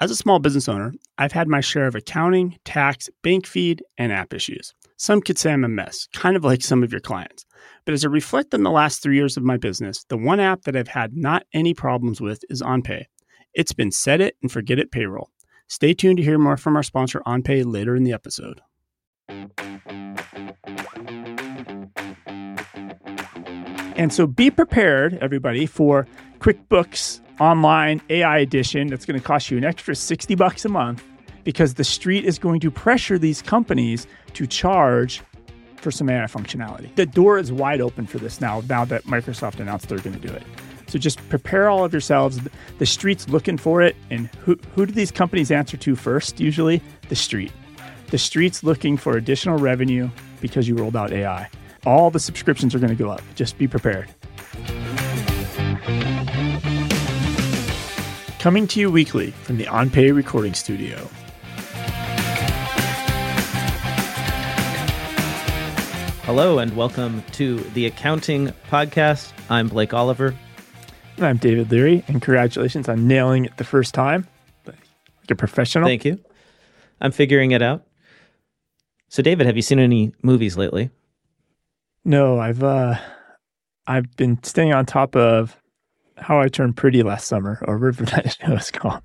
As a small business owner, I've had my share of accounting, tax, bank feed, and app issues. Some could say I'm a mess, kind of like some of your clients. But as I reflect on the last three years of my business, the one app that I've had not any problems with is OnPay. It's been set it and forget it payroll. Stay tuned to hear more from our sponsor OnPay later in the episode. And so be prepared, everybody, for QuickBooks Online AI Edition that's going to cost you an extra 60 bucks a month because the street is going to pressure these companies to charge for some AI functionality. The door is wide open for this now, now that Microsoft announced they're going to do it. So just prepare all of yourselves. The street's looking for it. And who, who do these companies answer to first? Usually the street. The street's looking for additional revenue because you rolled out AI. All the subscriptions are going to go up. Just be prepared. Coming to you weekly from the OnPay recording studio. Hello and welcome to the Accounting Podcast. I'm Blake Oliver. And I'm David Leary, and congratulations on nailing it the first time. Like a professional. Thank you. I'm figuring it out. So, David, have you seen any movies lately? No, I've uh, I've been staying on top of How I Turned Pretty last summer, or show is called.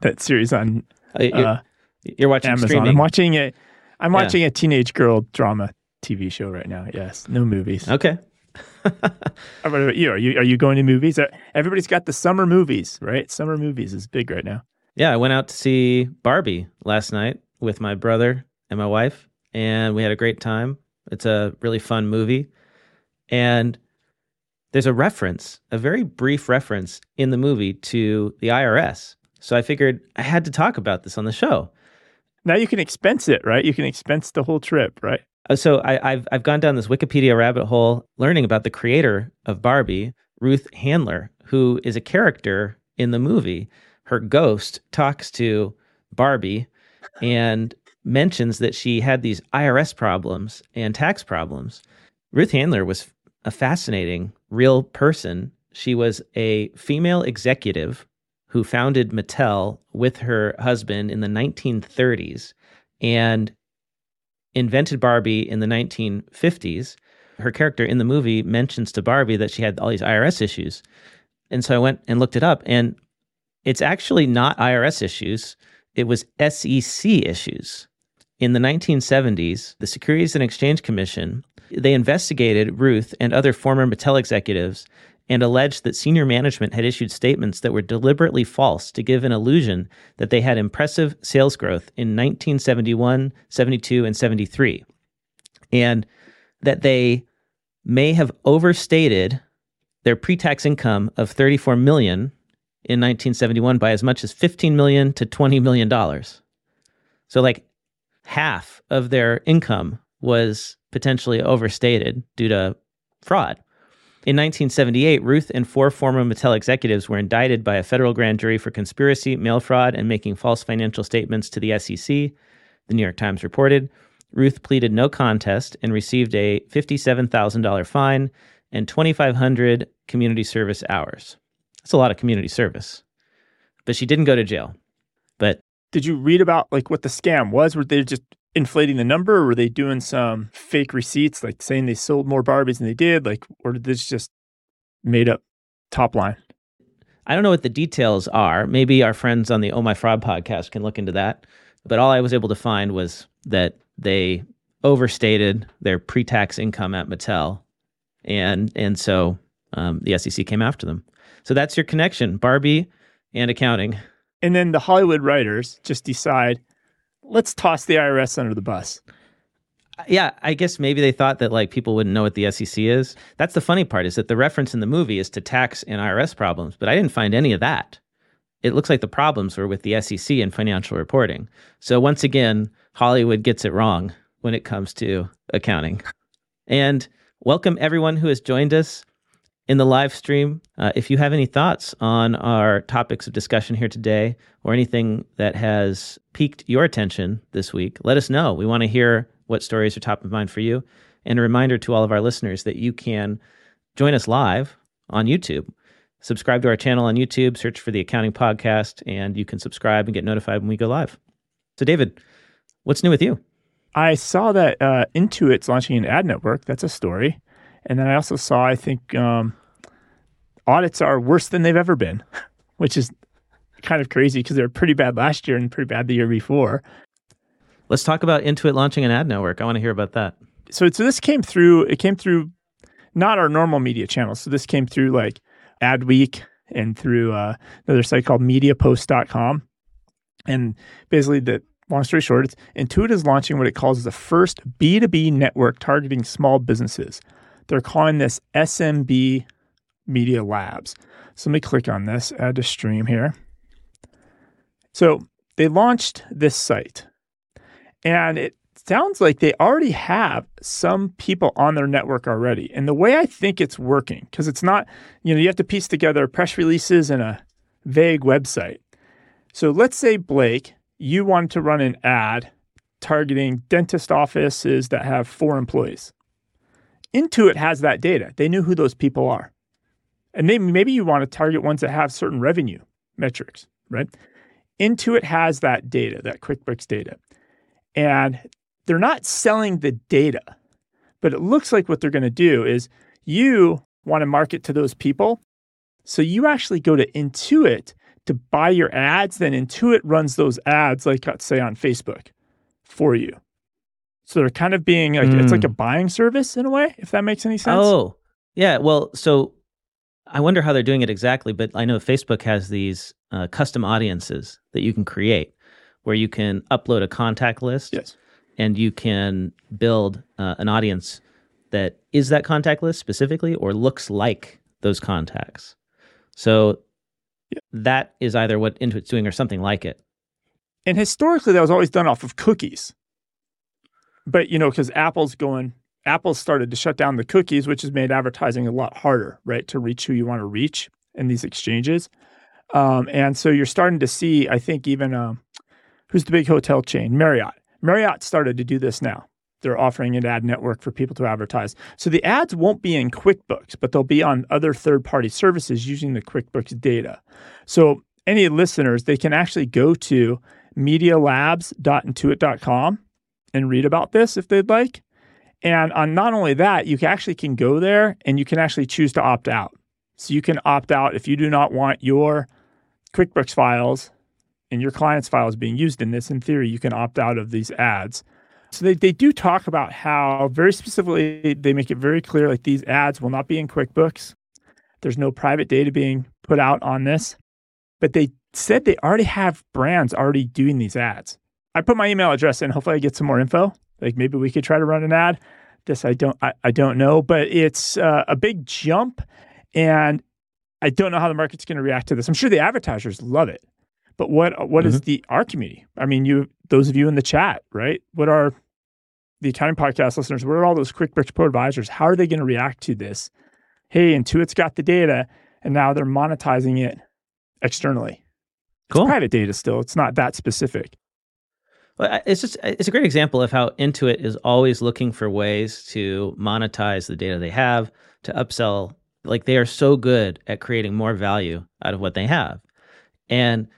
That series on Uh, you're, you're watching Amazon. streaming. I'm watching it. I'm Yeah. watching a teenage girl drama TV show right now. Yes, no movies. Okay. About you? Are you are you going to movies? Uh, Everybody's got the summer movies, right? Summer movies is big right now. Yeah, I went out to see Barbie last night with my brother and my wife, and we had a great time. It's a really fun movie. And there's a reference, a very brief reference in the movie to the IRS. So I figured I had to talk about this on the show. Now you can expense it, right? You can expense the whole trip, right? Uh, So I, I've I've gone down this Wikipedia rabbit hole, learning about the creator of Barbie, Ruth Handler, who is a character in the movie. Her ghost talks to Barbie and mentions that she had these IRS problems and tax problems. Ruth Handler was a fascinating real person. She was a female executive who founded Mattel with her husband in the 1930s and invented Barbie in the 1950s. Her character in the movie mentions to Barbie that she had all these IRS issues. And so I went and looked it up, and it's actually not IRS issues, it was SEC issues. In the 1970s, the Securities and Exchange Commission, they investigated Ruth and other former Mattel executives and alleged that senior management had issued statements that were deliberately false to give an illusion that they had impressive sales growth in 1971, 72, and 73, and that they may have overstated their pre-tax income of 34 million in 1971 by as much as 15 million to 20 million dollars. So like half of their income was potentially overstated due to fraud. In 1978, Ruth and four former Mattel executives were indicted by a federal grand jury for conspiracy, mail fraud, and making false financial statements to the SEC. The New York Times reported. Ruth pleaded no contest and received a $57,000 fine and 2,500 community service hours. That's a lot of community service. But she didn't go to jail. Did you read about like what the scam was? Were they just inflating the number, or were they doing some fake receipts, like saying they sold more Barbies than they did? Like, or did this just made up top line? I don't know what the details are. Maybe our friends on the Oh My Fraud podcast can look into that. But all I was able to find was that they overstated their pre-tax income at Mattel, and and so um, the SEC came after them. So that's your connection, Barbie and accounting. And then the Hollywood writers just decide, let's toss the IRS under the bus. Yeah, I guess maybe they thought that like people wouldn't know what the SEC is. That's the funny part is that the reference in the movie is to tax and IRS problems, but I didn't find any of that. It looks like the problems were with the SEC and financial reporting. So once again, Hollywood gets it wrong when it comes to accounting. And welcome everyone who has joined us in the live stream. Uh, if you have any thoughts on our topics of discussion here today or anything that has piqued your attention this week, let us know. We want to hear what stories are top of mind for you. And a reminder to all of our listeners that you can join us live on YouTube. Subscribe to our channel on YouTube, search for the Accounting Podcast, and you can subscribe and get notified when we go live. So, David, what's new with you? I saw that uh, Intuit's launching an ad network. That's a story. And then I also saw, I think, um, audits are worse than they've ever been, which is kind of crazy because they were pretty bad last year and pretty bad the year before. Let's talk about Intuit launching an ad network. I want to hear about that. So, so this came through. It came through not our normal media channels. So this came through like Adweek and through uh, another site called MediaPost.com. And basically, the long story short, it's Intuit is launching what it calls the first B2B network targeting small businesses. They're calling this SMB Media Labs. So let me click on this, add to stream here. So they launched this site and it sounds like they already have some people on their network already. And the way I think it's working, because it's not, you know, you have to piece together press releases and a vague website. So let's say, Blake, you want to run an ad targeting dentist offices that have four employees. Intuit has that data. They knew who those people are. And they, maybe you want to target ones that have certain revenue metrics, right? Intuit has that data, that QuickBooks data. And they're not selling the data, but it looks like what they're going to do is you want to market to those people. So you actually go to Intuit to buy your ads, then Intuit runs those ads, like say on Facebook for you. So they're kind of being like mm. it's like a hmm. buying service in a way, if that makes any sense. Oh, yeah. Well, so I wonder how they're doing it exactly, but I know Facebook has these uh, custom audiences that you can create where you can upload a contact list. Yes. And you can build uh, an audience that is that contact list specifically or looks like those contacts. So yeah. that is either what Intuit's doing or something like it. And historically, that was always done off of cookies. But, you know, because Apple's going, Apple started to shut down the cookies, which has made advertising a lot harder, right, to reach who you want to reach in these exchanges. Um, and so you're starting to see, I think, even um, who's the big hotel chain? Marriott. Marriott started to do this now. They're offering an ad network for people to advertise. So the ads won't be in QuickBooks, but they'll be on other third party services using the QuickBooks data. So any listeners, they can actually go to medialabs.intuit.com and read about this if they'd like. And on not only that, you actually can go there and you can actually choose to opt out. So you can opt out if you do not want your QuickBooks files and your client's files being used in this. In theory, you can opt out of these ads. So they, they do talk about how very specifically they make it very clear like these ads will not be in QuickBooks. There's no private data being put out on this. But they said they already have brands already doing these ads. I put my email address in. Hopefully I get some more info. Like maybe we could try to run an ad. This I don't I, I don't know, but it's uh, a big jump and I don't know how the market's going to react to this. I'm sure the advertisers love it. But what what mm-hmm. is the our community? I mean, you those of you in the chat, right? What are the accounting podcast listeners? What are all those QuickBooks Pro advisors? How are they going to react to this? Hey, Intuit's got the data, and now they're monetizing it externally. Cool. It's private data still. It's not that specific. Well, uh, it's just uh, it's a great example of how Intuit is always looking for ways to monetize the data they have to upsell. Like they are so good at creating more value out of what they have, and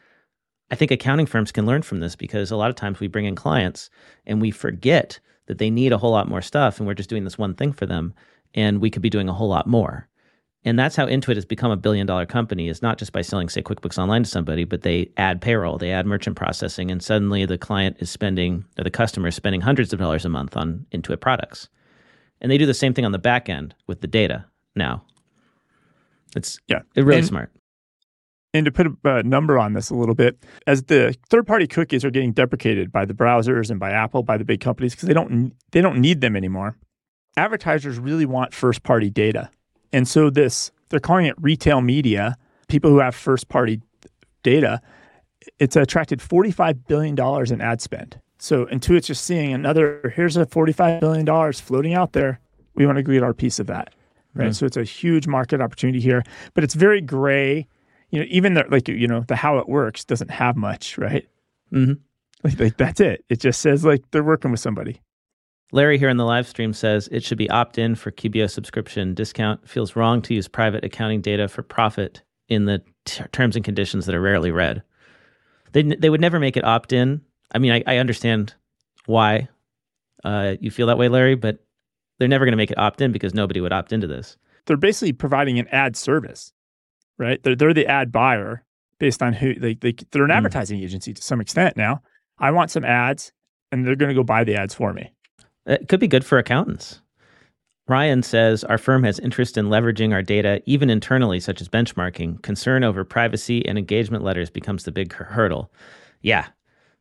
I think accounting firms can learn from this because a lot of times we bring in clients and we forget that they need a whole lot more stuff and we're just doing this one thing for them and we could be doing a whole lot more. And that's how Intuit has become a billion dollar company is not just by selling say QuickBooks Online to somebody, but they add payroll, they add merchant processing and suddenly the client is spending or the customer is spending hundreds of dollars a month on Intuit products. And they do the same thing on the back end with the data now. It's yeah, it's really and, smart. And to put a number on this a little bit, as the third-party cookies are getting deprecated by the browsers and by Apple, by the big companies, because they don't they don't need them anymore. Advertisers really want first-party data, and so this they're calling it retail media. People who have first-party data, it's attracted forty-five billion dollars in ad spend. So Intuit's just seeing another. Here's a forty-five billion dollars floating out there. We want to get our piece of that, right? Mm. So it's a huge market opportunity here, but it's very gray you know, even the like you know the how it works doesn't have much, right? Mm-hmm. Like, like that's it. It just says like they're working with somebody. Larry here in the live stream says it should be opt in for QBO subscription discount. Feels wrong to use private accounting data for profit in the t- terms and conditions that are rarely read. They they would never make it opt in. I mean, I, I understand why uh, you feel that way, Larry, but they're never going to make it opt in because nobody would opt into this. They're basically providing an ad service, right? They're they're the ad buyer based on who they, they they're an Mm. advertising agency to some extent now. I want some ads, and they're going to go buy the ads for me. It could be good for accountants. Ryan says our firm has interest in leveraging our data, even internally, such as benchmarking. Concern over privacy and engagement letters becomes the big hurdle. Yeah.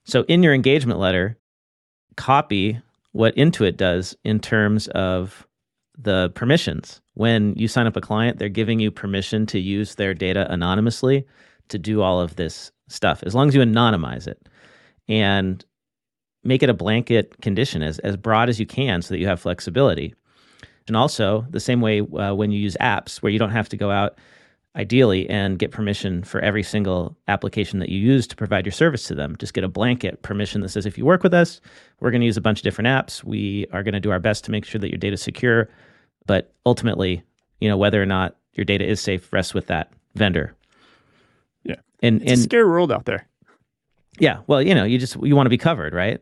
So in your engagement letter, copy what Intuit does in terms of the permissions. When you sign up a client, they're giving you permission to use their data anonymously to do all of this stuff, as long as you anonymize it. And make it a blanket condition as, as broad as you can so that you have flexibility. And also, the same way uh, when you use apps, where you don't have to go out ideally and get permission for every single application that you use to provide your service to them. Just get a blanket permission that says, if you work with us, we're going to use a bunch of different apps. We are going to do our best to make sure that your data is secure. But ultimately, you know, whether or not your data is safe rests with that vendor. Yeah. And, It's and a scary world out there. yeah, well, you know, you just, you want to be covered, right?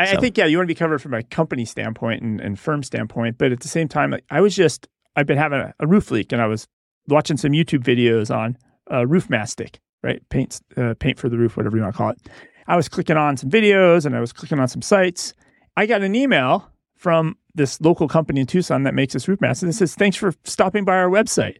I, I think yeah, you want to be covered from a company standpoint and, and firm standpoint, but at the same time, like I was just I've been having a, a roof leak, and I was watching some YouTube videos on uh, roof mastic, right? Paint uh, paint for the roof, whatever you want to call it. I was clicking on some videos and I was clicking on some sites. I got an email from this local company in Tucson that makes this roof mastic. and it says, "Thanks for stopping by our website."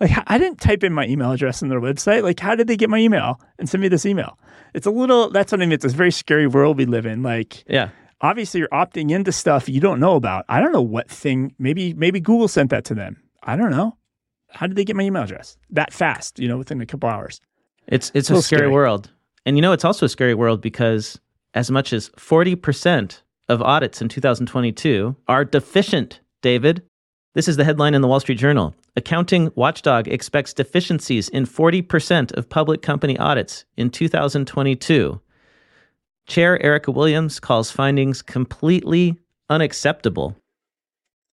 Like I didn't type in my email address in their website. Like how did they get my email and send me this email? It's a little. That's what I mean. It's a very scary world we live in. Like Yeah. obviously you're opting into stuff you don't know about. I don't know what thing. Maybe maybe Google sent that to them. I don't know. How did they get my email address that fast? You know, within a couple hours. It's it's a Little scary, scary. world. And you know it's also a scary world because as much as 40% of audits in 2022 are deficient, David. This is the headline in the Wall Street Journal. Accounting Watchdog expects deficiencies in 40% of public company audits in 2022. Chair Erica Williams calls findings completely unacceptable.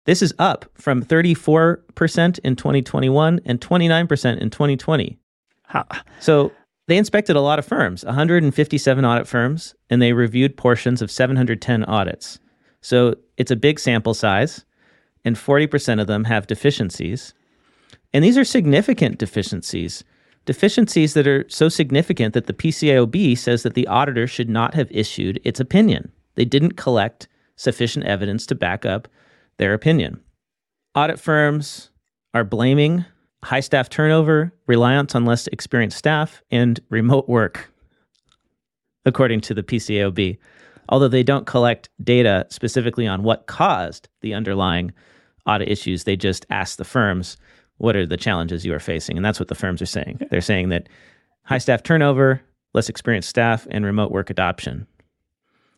This is up from 34% in 2021 and 29% in 2020. How, So they inspected a lot of firms, 157 audit firms, and they reviewed portions of 710 audits. So it's a big sample size, and 40% of them have deficiencies. And these are significant deficiencies, deficiencies that are so significant that the PCAOB says that the auditor should not have issued its opinion. They didn't collect sufficient evidence to back up their opinion. Audit firms are blaming high staff turnover, reliance on less experienced staff, and remote work, according to the PCAOB. Although they don't collect data specifically on what caused the underlying audit issues, they just ask the firms, what are the challenges you are facing? And that's what the firms are saying. They're saying that high staff turnover, less experienced staff, and remote work adoption.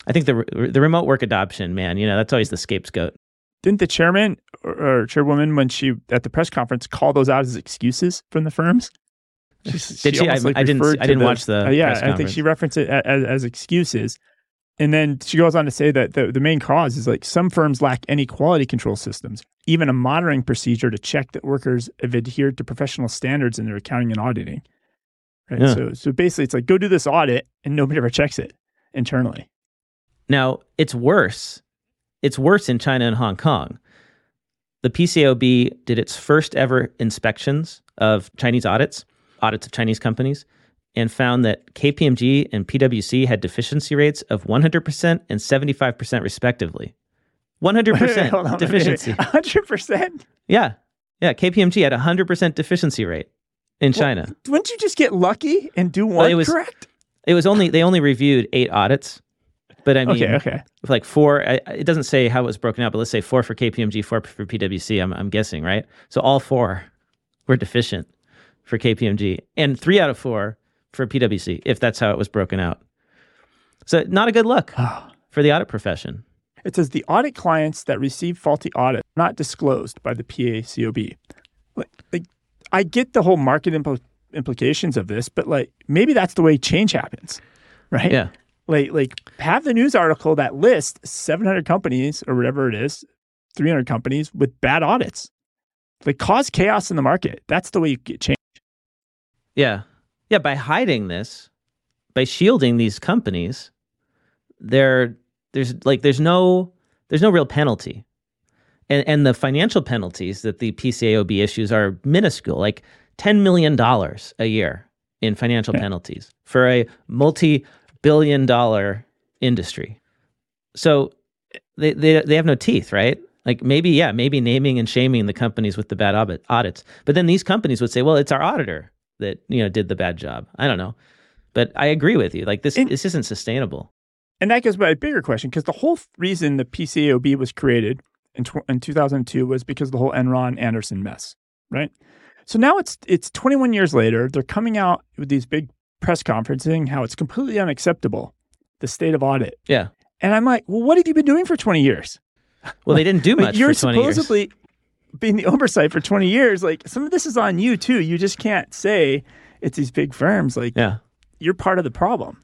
I think the the remote work adoption, man, you know, that's always the scapegoat. didn't the chairman or, or chairwoman when she at the press conference call those out as excuses from the firms? Did she? almost, I- I didn't- I didn't watch the Uh, yeah, I think she referenced it as, as excuses, and then she goes on to say that the, the main cause is like some firms lack any quality control systems, even a monitoring procedure to check that workers have adhered to professional standards in their accounting and auditing. Right. Yeah. So so basically, it's like go do this audit, and nobody ever checks it internally. Now, it's worse. It's worse in China and Hong Kong. The PCAOB did its first ever inspections of Chinese audits, audits of Chinese companies, and found that KPMG and PwC had deficiency rates of 100% and 75% respectively. 100% Hold on, deficiency. hundred percent. Yeah. Yeah. KPMG had a 100% deficiency rate in China. Wouldn't you just get lucky and do one Well, it was- correct? It was only, they only reviewed eight audits. But I mean, Okay, okay. like four I- it doesn't say how it was broken out but let's say four for kpmg four for pwc i'm, I'm guessing right so all four were deficient for kpmg and three out of four for pwc if that's how it was broken out so not a good look for the audit profession It says the audit clients that receive faulty audit not disclosed by the PCAOB. Like, like I get the whole market impl- implications of this, but like maybe that's the way change happens, right? yeah Like like have the news article that lists 700 companies or whatever it is, 300 companies with bad audits. Like cause chaos in the market. That's the way you get change. Yeah. Yeah. By hiding this, by shielding these companies, there there's like there's no there's no real penalty. And and the financial penalties that the PCAOB issues are minuscule, like ten million dollars a year in financial penalties for a multi-billion dollar industry. So they, they they have no teeth, right? Like maybe, yeah, maybe naming and shaming the companies with the bad audit, audits. But then these companies would say, well, it's our auditor that, you know, did the bad job. I don't know. But I agree with you. Like this, and, this isn't sustainable. And that goes by a bigger question because the whole reason the PCAOB was created in, tw- in 2002 was because of the whole Enron Anderson mess, right? So now it's it's 21 years later. They're coming out with these big press conferencing how it's completely unacceptable the state of audit. Yeah. And I'm like, well, what have you been doing for 20 years? Well, they didn't do much. you're supposedly years. being the oversight for 20 years. Like some of this is on you too. You just can't say it's these big firms. Like, yeah, you're part of the problem.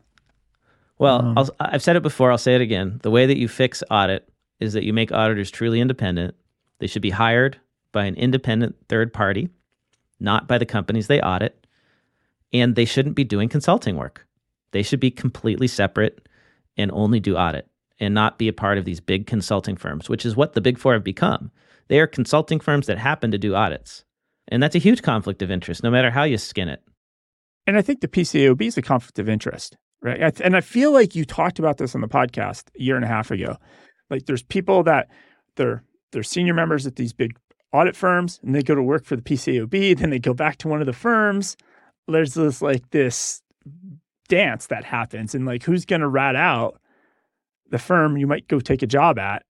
Well, um, i have said it before. I'll say it again. The way that you fix audit is that you make auditors truly independent. They should be hired by an independent third party, not by the companies they audit, and they shouldn't be doing consulting work. They should be completely separate and only do audit and not be a part of these big consulting firms, which is what the big four have become. They are consulting firms that happen to do audits. And that's a huge conflict of interest, no matter how you skin it. And I think the PCAOB is a conflict of interest, right? And I feel like you talked about this on the podcast a year and a half ago. Like there's people that they're they're senior members at these big audit firms and they go to work for the PCAOB, then they go back to one of the firms. There's this like this dance that happens and like who's going to rat out the firm you might go take a job at,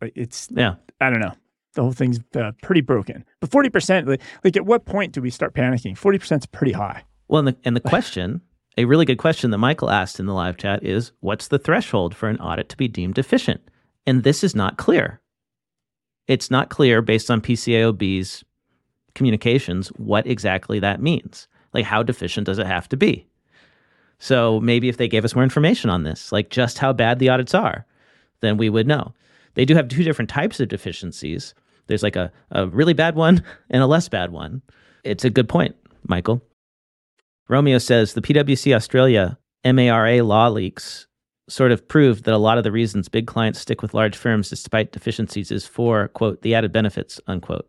it's yeah. I don't know. The whole thing's uh, pretty broken. But forty percent, like, like, at what point do we start panicking? Forty percent is pretty high. Well, and the, and the question, a really good question that Michael asked in the live chat is, what's the threshold for an audit to be deemed deficient? And this is not clear. It's not clear based on PCAOB's communications what exactly that means. Like, how deficient does it have to be? So maybe if they gave us more information on this, like just how bad the audits are, then we would know. They do have two different types of deficiencies. There's like a, a really bad one and a less bad one. It's a good point, Michael. Romeo says the PwC Australia MARA law leaks sort of proved that a lot of the reasons big clients stick with large firms despite deficiencies is for, quote, the added benefits, unquote.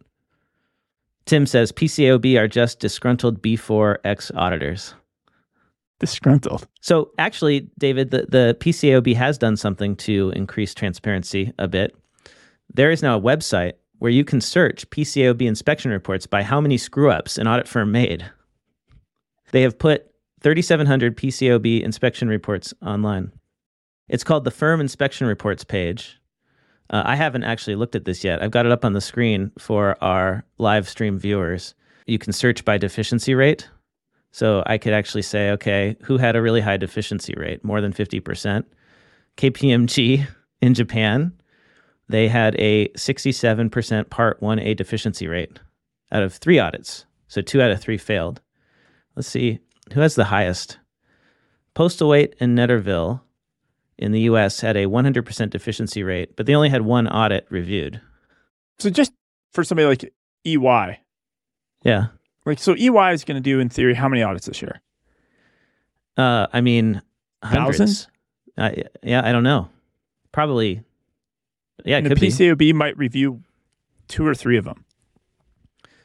Tim says PCAOB are just disgruntled B4X auditors disgruntled. So actually, David, the, the PCAOB has done something to increase transparency a bit. There is now a website where you can search PCAOB inspection reports by how many screw ups an audit firm made. They have put 3,700 PCAOB inspection reports online. It's called the Firm Inspection Reports page. Uh, I haven't actually looked at this yet. I've got it up on the screen for our live stream viewers. You can search by deficiency rate. So I could actually say, okay, who had a really high deficiency rate, more than 50%? KPMG in Japan, they had a 67% Part 1A deficiency rate out of three audits. So two out of three failed. Let's see who has the highest. Postlethwaite and Netterville in the US had a 100% deficiency rate, but they only had one audit reviewed. So just for somebody like EY. Yeah. Like, so EY is going to do, in theory, how many audits this year? Uh, I mean, hundreds. Uh, yeah, I don't know. Probably. Yeah, and the PCAOB be. might review two or three of them.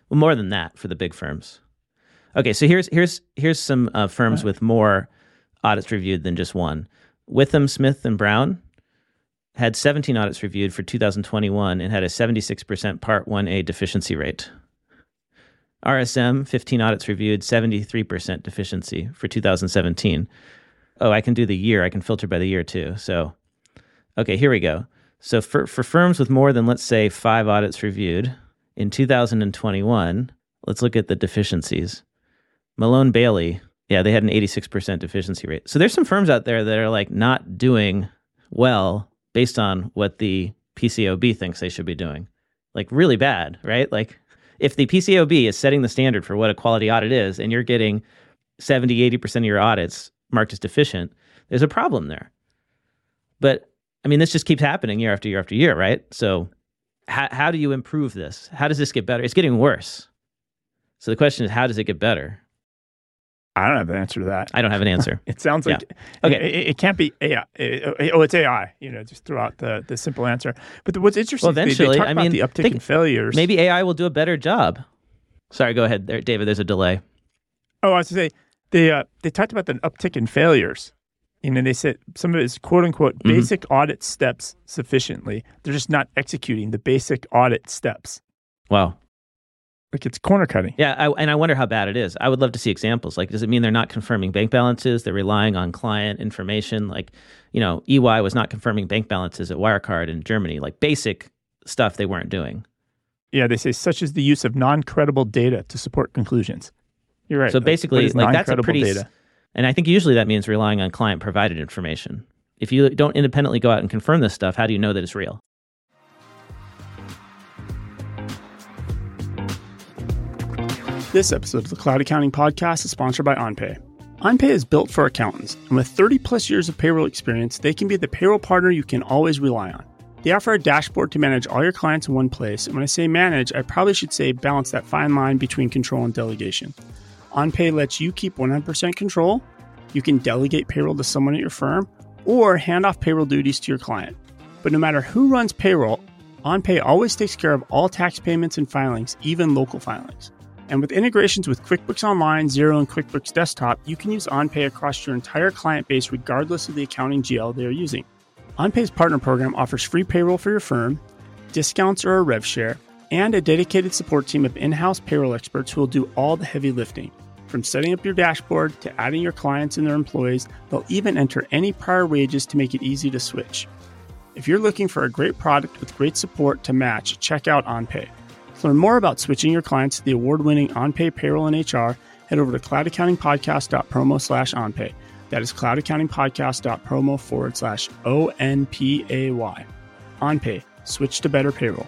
Well, more than that for the big firms. Okay, so here's here's here's some uh, firms right. with more audits reviewed than just one. Withum, Smith, and Brown had 17 audits reviewed for 2021 and had a 76% Part 1A deficiency rate. RSM, 15 audits reviewed, 73% deficiency for 2017. Oh, I can do the year. I can filter by the year too. So, okay, here we go. So, for, for firms with more than, let's say, five audits reviewed in 2021, let's look at the deficiencies. MaloneBailey, yeah, they had an 86% deficiency rate. So, there's some firms out there that are like not doing well based on what the PCAOB thinks they should be doing. Like, really bad, right? Like, if the PCAOB is setting the standard for what a quality audit is and you're getting 70, 80% of your audits marked as deficient, there's a problem there. But I mean, this just keeps happening year after year after year, right? So, how, how do you improve this? How does this get better? It's getting worse. So, the question is, how does it get better? I don't have an answer to that. I don't have an answer. It sounds like Okay. It, it can't be AI. It- oh, it's AI. You know, just throw out the the simple answer. But the, what's interesting, Well, is they- eventually, they, talk I about mean, the uptick think- in failures. Maybe AI will do a better job. Sorry, go ahead, there, David. There's a delay. Oh, I was to say they uh, they talked about the uptick in failures. You know, they said some of it is quote unquote Mm-hmm. basic audit steps sufficiently. They're just not executing the basic audit steps. Wow. Like it's corner cutting. Yeah, I, and I wonder how bad it is. I would love to see examples. Like, does it mean they're not confirming bank balances? They're relying on client information. Like, you know, EY was not confirming bank balances at Wirecard in Germany. Like basic stuff they weren't doing. Yeah, they say such as the use of non-credible data to support conclusions. You're right. So basically, like that's a pretty. data. And I think usually that means relying on client provided information. If you don't independently go out and confirm this stuff, how do you know that it's real? This episode of the Cloud Accounting Podcast is sponsored by OnPay. OnPay is built for accountants, and with 30 plus years of payroll experience, they can be the payroll partner you can always rely on. They offer a dashboard to manage all your clients in one place, and when I say manage, I probably should say balance that fine line between control and delegation. OnPay lets you keep 100% control, you can delegate payroll to someone at your firm, or hand off payroll duties to your client. But no matter who runs payroll, OnPay always takes care of all tax payments and filings, even local filings. And with integrations with QuickBooks Online, Xero, and QuickBooks Desktop, you can use OnPay across your entire client base regardless of the accounting GL they are using. OnPay's partner program offers free payroll for your firm, discounts or a rev share, and a dedicated support team of in house payroll experts who will do all the heavy lifting. From setting up your dashboard to adding your clients and their employees, they'll even enter any prior wages to make it easy to switch. If you're looking for a great product with great support to match, check out OnPay. Learn more about switching your clients to the award-winning OnPay payroll and HR, head over to cloudaccountingpodcast.promo slash OnPay. That is cloudaccountingpodcast.promo forward slash O-N-P-A-Y. OnPay. Switch to better payroll.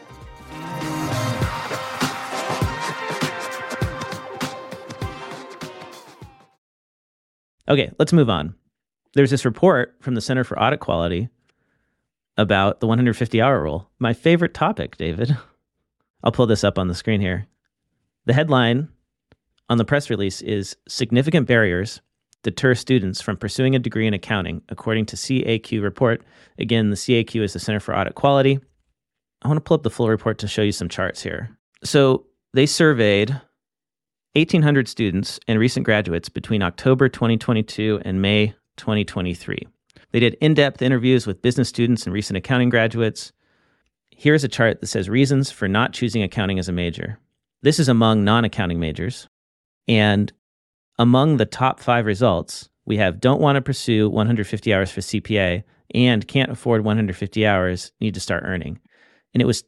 Okay, let's move on. There's this report from the Center for Audit Quality about the 150 hour rule. My favorite topic, David. I'll pull this up on the screen here. The headline on the press release is Significant Barriers Deter Students from Pursuing a Degree in Accounting, according to CAQ report. Again, the CAQ is the Center for Audit Quality. I want to pull up the full report to show you some charts here. So they surveyed 1,800 students and recent graduates between October 2022 and May 2023. They did in depth interviews with business students and recent accounting graduates. Here's a chart that says reasons for not choosing accounting as a major. This is among non accounting majors. And among the top five results, we have don't want to pursue 150 hours for CPA and can't afford 150 hours, need to start earning. And it was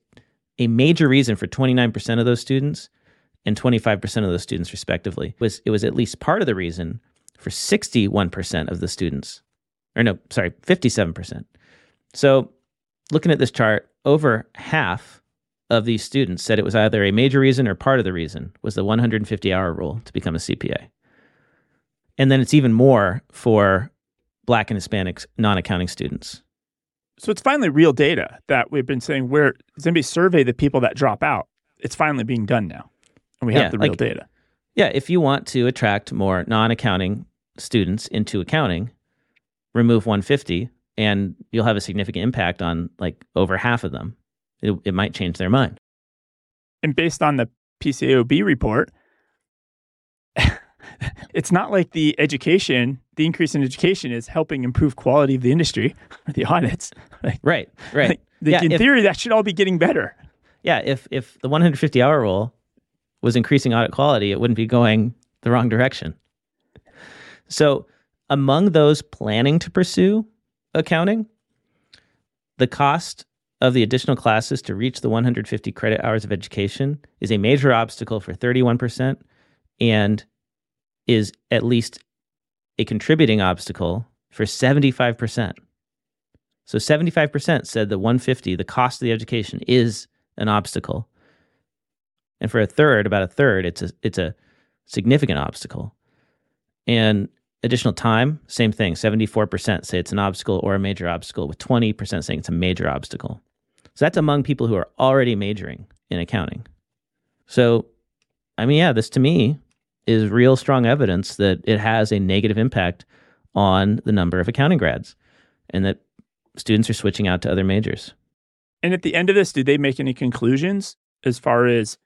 a major reason for 29% of those students and 25% of those students respectively it was it was at least part of the reason for 61% of the students or no sorry 57% so looking at this chart over half of these students said it was either a major reason or part of the reason was the 150 hour rule to become a cpa and then it's even more for black and hispanic non-accounting students So it's finally real data that we've been saying where anybody survey the people that drop out? It's finally being done now. And we have Yeah, the real like- data. Yeah, if you want to attract more non-accounting students into accounting, remove 150 and you'll have a significant impact on like over half of them. It, it might change their mind. And based on the PCAOB report, it's not like the education, the increase in education is helping improve quality of the industry or the audits. Like, Right, right. like, the- yeah, in if, theory, that should all be getting better. yeah, if if the 150 hour rule was increasing audit quality, it wouldn't be going the wrong direction. So, among those planning to pursue accounting, the cost of the additional classes to reach the 150 credit hours of education is a major obstacle for 31% and is at least a contributing obstacle for 75%. So 75% said that 150, the cost of the education, is an obstacle. And for a third, about a third, it's a it's a significant obstacle. And additional time, same thing. 74% say it's an obstacle or a major obstacle, with 20% saying it's a major obstacle. So that's among people who are already majoring in accounting. So, I mean, yeah, this to me is real strong evidence that it has a negative impact on the number of accounting grads and that students are switching out to other majors. And at the end of this, do they make any conclusions as far as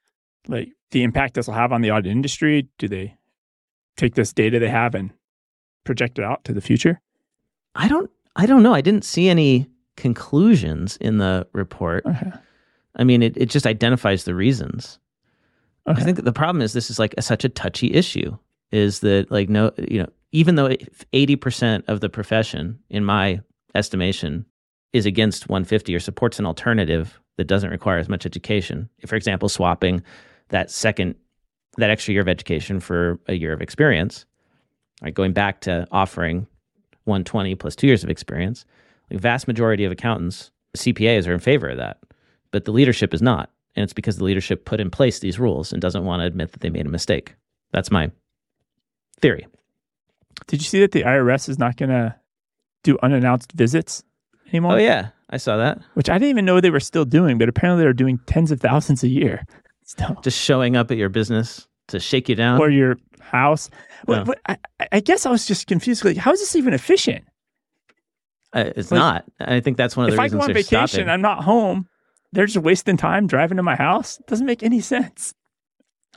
like the impact this will have on the audit industry? Do they take this data they have and project it out to the future? I don't I don't know. I didn't see any conclusions in the report. Okay. I mean, it, it just identifies the reasons. Okay. I think the problem is this is like a, such a touchy issue. Is that like no, you know, even though eighty percent of the profession, in my estimation, is against 150 or supports an alternative that doesn't require as much education. For example, swapping that second, that extra year of education for a year of experience, right? Going back to offering 120 plus two years of experience. The vast majority of accountants, CPAs, are in favor of that, but the leadership is not. And it's because the leadership put in place these rules and doesn't want to admit that they made a mistake. That's my theory. Did you see that the IRS is not going to do unannounced visits anymore? Oh, yeah. I saw that. Which I didn't even know they were still doing, but apparently they're doing tens of thousands a year. Still. Just showing up at your business to shake you down. Or your house. No. But, but I, I, guess I was just confused. Like, how is this even efficient? Uh, it's like, not. I think that's one of the reasons. If I go on vacation, stopping. I'm not home. They're just wasting time driving to my house. It doesn't make any sense.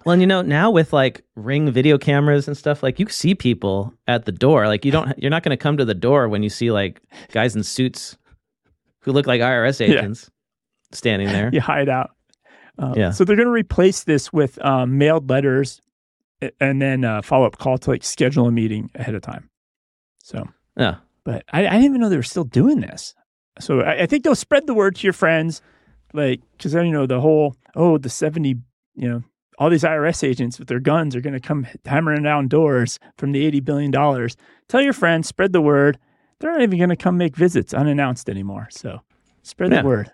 Well, and you know, now with like ring video cameras and stuff, like you see people at the door. Like you don't, you're not going to come to the door when you see like guys in suits who look like IRS agents yeah. standing there. You hide out. Um, yeah. So they're going to replace this with um, mailed letters and then uh, a follow up call to like schedule a meeting ahead of time. So yeah, but I, I didn't even know they were still doing this. So I, I think they'll spread the word to your friends, like because then you know the whole oh the seventy you know all these IRS agents with their guns are going to come hammering down doors from the eighty billion dollars. Tell your friends, spread the word. They're not even going to come make visits unannounced anymore. So spread yeah. the word.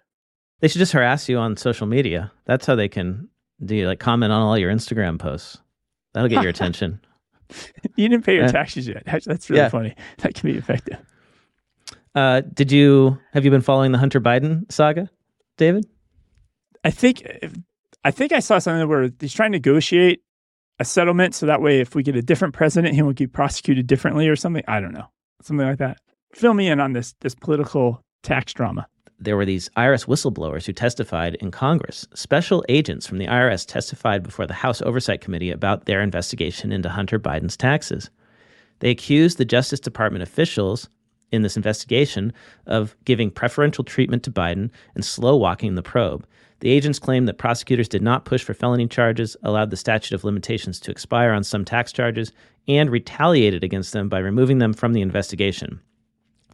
They should just harass you on social media. That's how they can do like comment on all your Instagram posts. That'll get your attention. you didn't pay your taxes yet. That's really yeah. funny. That can be effective. Uh, did you have you been following the Hunter Biden saga, David? I think I think I saw something where he's trying to negotiate a settlement so that way if we get a different president, he won't get prosecuted differently or something. I don't know, something like that. Fill me in on this this political tax drama there were these IRS whistleblowers who testified in Congress. Special agents from the IRS testified before the House Oversight Committee about their investigation into Hunter Biden's taxes. They accused the Justice Department officials in this investigation of giving preferential treatment to Biden and slow walking the probe. The agents claimed that prosecutors did not push for felony charges, allowed the statute of limitations to expire on some tax charges, and retaliated against them by removing them from the investigation.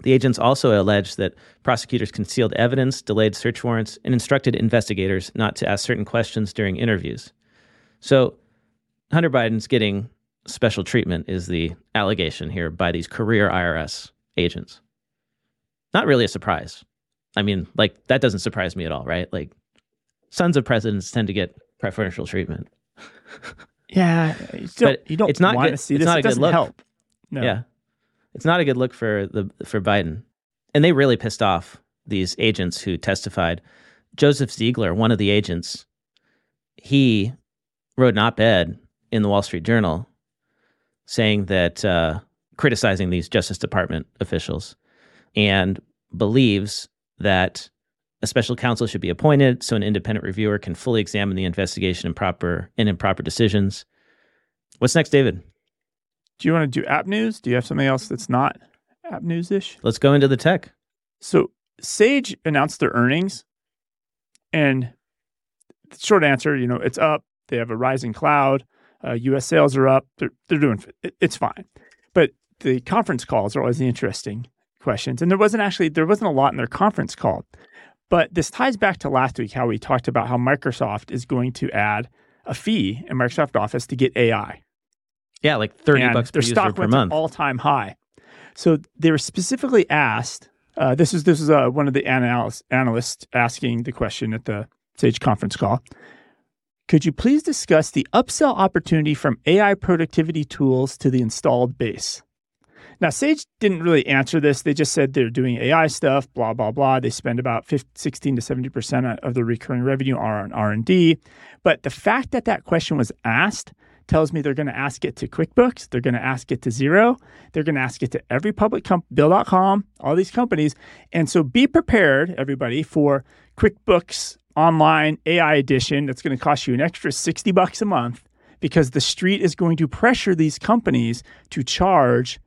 The agents also alleged that prosecutors concealed evidence, delayed search warrants, and instructed investigators not to ask certain questions during interviews. So, Hunter Biden's getting special treatment is the allegation here by these career IRS agents. Not really a surprise. I mean, like, that doesn't surprise me at all, right? Like, sons of presidents tend to get preferential treatment. yeah, you don't, but you don't it's not want good, to see this. It's not it a good look. help. No. Yeah, it's not a good look for the for Biden. And they really pissed off these agents who testified. Joseph Ziegler, one of the agents, he wrote an op-ed in the Wall Street Journal saying that uh, criticizing these Justice Department officials and believes that a special counsel should be appointed so an independent reviewer can fully examine the investigation and proper and improper decisions. What's next, David? Do you want to do app news? Do you have something else that's not app news ish? Let's go into the tech. So Sage announced their earnings, and short answer, you know, it's up. They have a rising cloud. Uh, U.S. sales are up. They're they're doing it's fine, but the conference calls are always the interesting questions. And there wasn't actually there wasn't a lot in their conference call, but this ties back to last week how we talked about how Microsoft is going to add a fee in Microsoft Office to get AI. Yeah, like 30 and bucks per their stock per month. all time high. So they were specifically asked. Uh, this is this is uh, one of the analysts, analysts asking the question at the Sage conference call. Could you please discuss the upsell opportunity from AI productivity tools to the installed base? Now, Sage didn't really answer this. They just said they're doing AI stuff, blah blah blah. They spend about 15, 16 to 70 percent of the recurring revenue are on R and D. But the fact that that question was asked tells me they're going to ask it to QuickBooks, they're going to ask it to Xero, they're going to ask it to every public com- Bill.com, all these companies. And so be prepared, everybody, for QuickBooks Online AI Edition that's going to cost you an extra 60 bucks a month because the street is going to pressure these companies to charge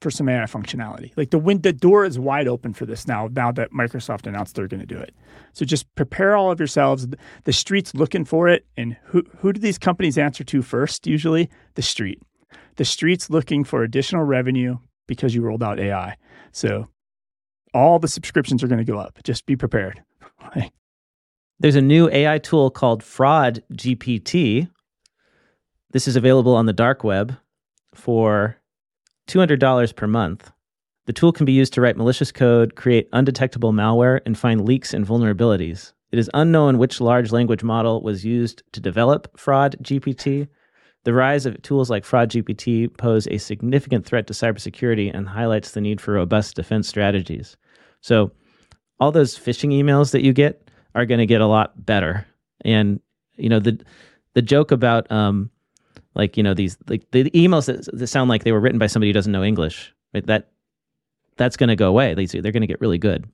for some AI functionality. Like the wind, the door is wide open for this now. Now that Microsoft announced they're going to do it, so just prepare all of yourselves. The street's looking for it, and who who do these companies answer to first? Usually, the street. The street's looking for additional revenue because you rolled out AI. So all the subscriptions are going to go up. Just be prepared. There's a new AI tool called Fraud GPT. This is available on the dark web for $200 per month. The tool can be used to write malicious code, create undetectable malware, and find leaks and vulnerabilities. It is unknown which large language model was used to develop Fraud GPT. The rise of tools like Fraud GPT pose a significant threat to cybersecurity and highlights the need for robust defense strategies. So, all those phishing emails that you get are going to get a lot better. And you know the the joke about um, like you know these like the emails that, that sound like they were written by somebody who doesn't know English. Right? That that's going to go away. These they're going to get really good.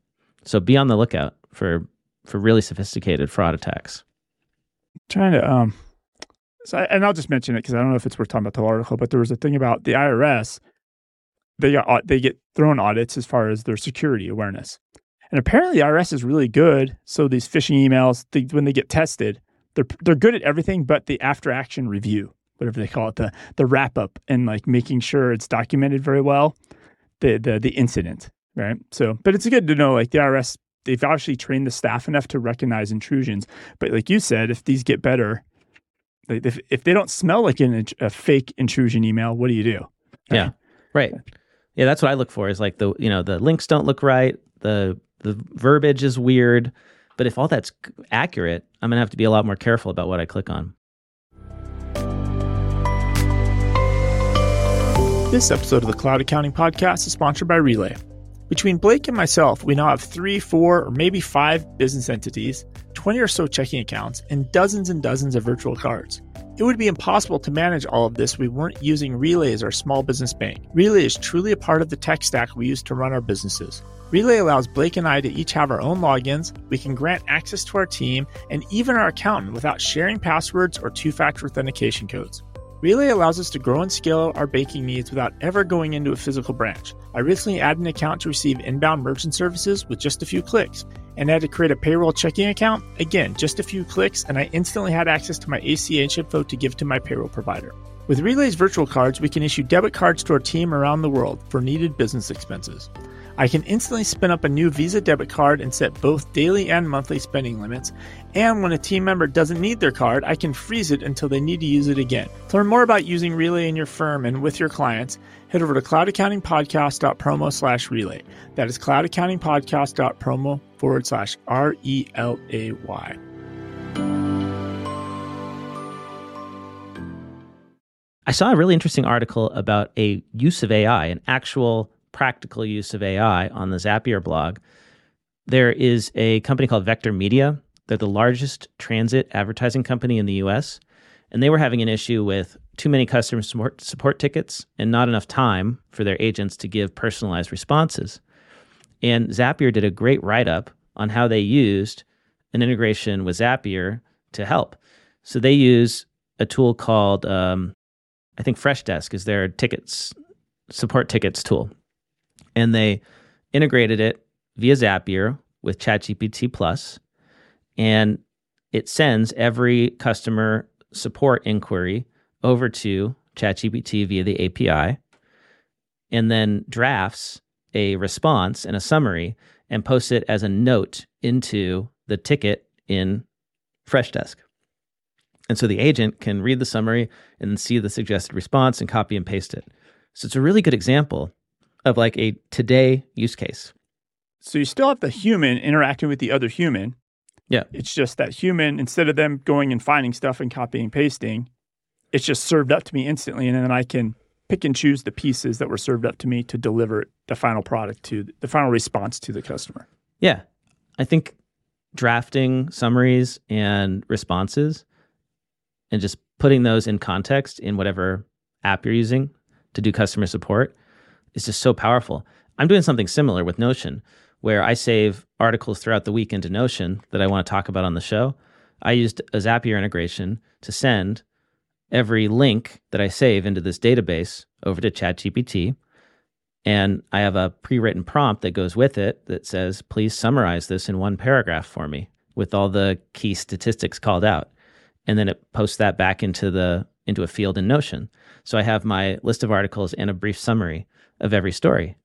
So be on the lookout for for really sophisticated fraud attacks. trying to um, so I, and I'll just mention it because I don't know if it's worth talking about the article, but there was a thing about the IRS. They got they get thrown audits as far as their security awareness, and apparently the IRS is really good. So these phishing emails, they, when they get tested, they're they're good at everything but the after action review whatever they call it, the the wrap up and like making sure it's documented very well, the the the incident, right? So, but it's good to know like the IRS they've obviously trained the staff enough to recognize intrusions. But like you said, if these get better, if if they don't smell like an, a fake intrusion email, what do you do? Right? Yeah, right. Yeah, that's what I look for. Is like the you know the links don't look right, the the verbiage is weird. But if all that's accurate, I'm gonna have to be a lot more careful about what I click on. This episode of the Cloud Accounting Podcast is sponsored by Relay. Between Blake and myself, we now have three, four, or maybe five business entities, 20 or so checking accounts, and dozens and dozens of virtual cards. It would be impossible to manage all of this if we weren't using Relay as our small business bank. Relay is truly a part of the tech stack we use to run our businesses. Relay allows Blake and I to each have our own logins, we can grant access to our team, and even our accountant without sharing passwords or two factor authentication codes. Relay allows us to grow and scale our banking needs without ever going into a physical branch. I recently added an account to receive inbound merchant services with just a few clicks, and I had to create a payroll checking account. Again, just a few clicks, and I instantly had access to my ACH info to give to my payroll provider. With Relay's virtual cards, we can issue debit cards to our team around the world for needed business expenses. I can instantly spin up a new Visa debit card and set both daily and monthly spending limits. And when a team member doesn't need their card, I can freeze it until they need to use it again. To learn more about using Relay in your firm and with your clients, head over to cloudaccountingpodcast.promo slash relay. That is cloudaccountingpodcast.promo forward slash R E L A Y. I saw a really interesting article about a use of AI, an actual practical use of AI on the Zapier blog. There is a company called Vector Media. They're the largest transit advertising company in the US. And they were having an issue with too many customer support, tickets and not enough time for their agents to give personalized responses. And Zapier did a great write up on how they used an integration with Zapier to help. So they use a tool called, um, I think Freshdesk is their tickets support tickets tool and they integrated it via Zapier with ChatGPT Plus, and it sends every customer support inquiry over to ChatGPT via the API, and then drafts a response and a summary and posts it as a note into the ticket in Freshdesk. And so the agent can read the summary and see the suggested response and copy and paste it. So it's a really good example of like a today use case. So you still have the human interacting with the other human. Yeah. It's just that human, instead of them going and finding stuff and copying and pasting, it's just served up to me instantly. And then I can pick and choose the pieces that were served up to me to deliver the final product to the final response to the customer. Yeah. I think drafting summaries and responses and just putting those in context in whatever app you're using to do customer support is just so powerful. I'm doing something similar with Notion where I save articles throughout the week into Notion that I want to talk about on the show. I used a Zapier integration to send every link that I save into this database over to ChatGPT. And I have a pre written prompt that goes with it that says, please summarize this in one paragraph for me with all the key statistics called out. And then it posts that back into the into a field in Notion. So I have my list of articles and a brief summary of every story.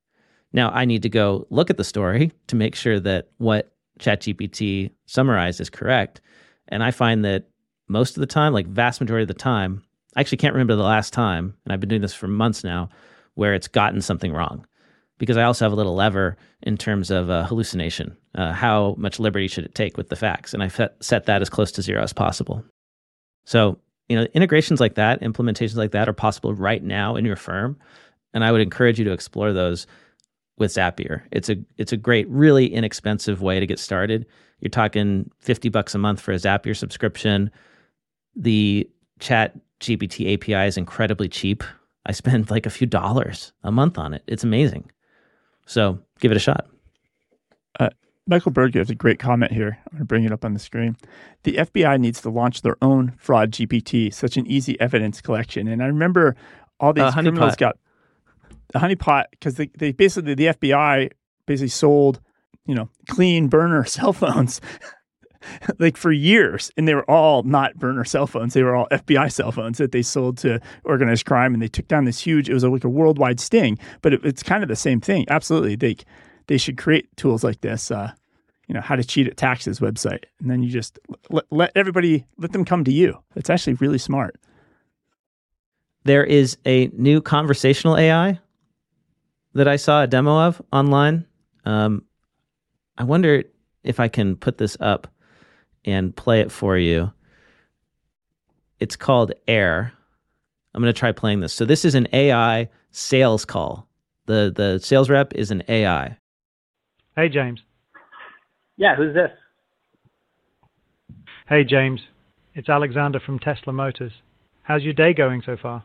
Now I need to go look at the story to make sure that what ChatGPT summarized is correct. And I find that most of the time, like vast majority of the time, I actually can't remember the last time, and I've been doing this for months now, where it's gotten something wrong. Because I also have a little lever in terms of uh, hallucination. Uh, how much liberty should it take with the facts? And I set that as close to zero as possible. So, you know, integrations like that, implementations like that are possible right now in your firm. And I would encourage you to explore those with Zapier. It's a it's a great, really inexpensive way to get started. You're talking 50 bucks a month for a Zapier subscription. The chat GPT API is incredibly cheap. I spend like a few dollars a month on it. It's amazing. So give it a shot. Uh, Michael Berg has a great comment here. I'm going to bring it up on the screen. The FBI needs to launch their own fraud GPT, such an easy evidence collection. And I remember all these uh, criminals got the honeypot because they, they basically the FBI basically sold you know clean burner cell phones like for years and they were all not burner cell phones. They were all fbi cell phones that they sold to organized crime and they took down this huge it was like a worldwide sting but it, it's kind of the same thing. Absolutely they they should create tools like this uh, you know how to cheat at taxes website and then you just let, let everybody let them come to you. It's actually really smart. There is a new conversational ai that i saw a demo of online um, i wonder if i can put this up and play it for you. It's called Air. I'm going to try playing this. So this is an AI sales call. The the sales rep is an AI. Hey James. Yeah, who's this? Hey James. It's Alexander from Tesla Motors. How's your day going so far?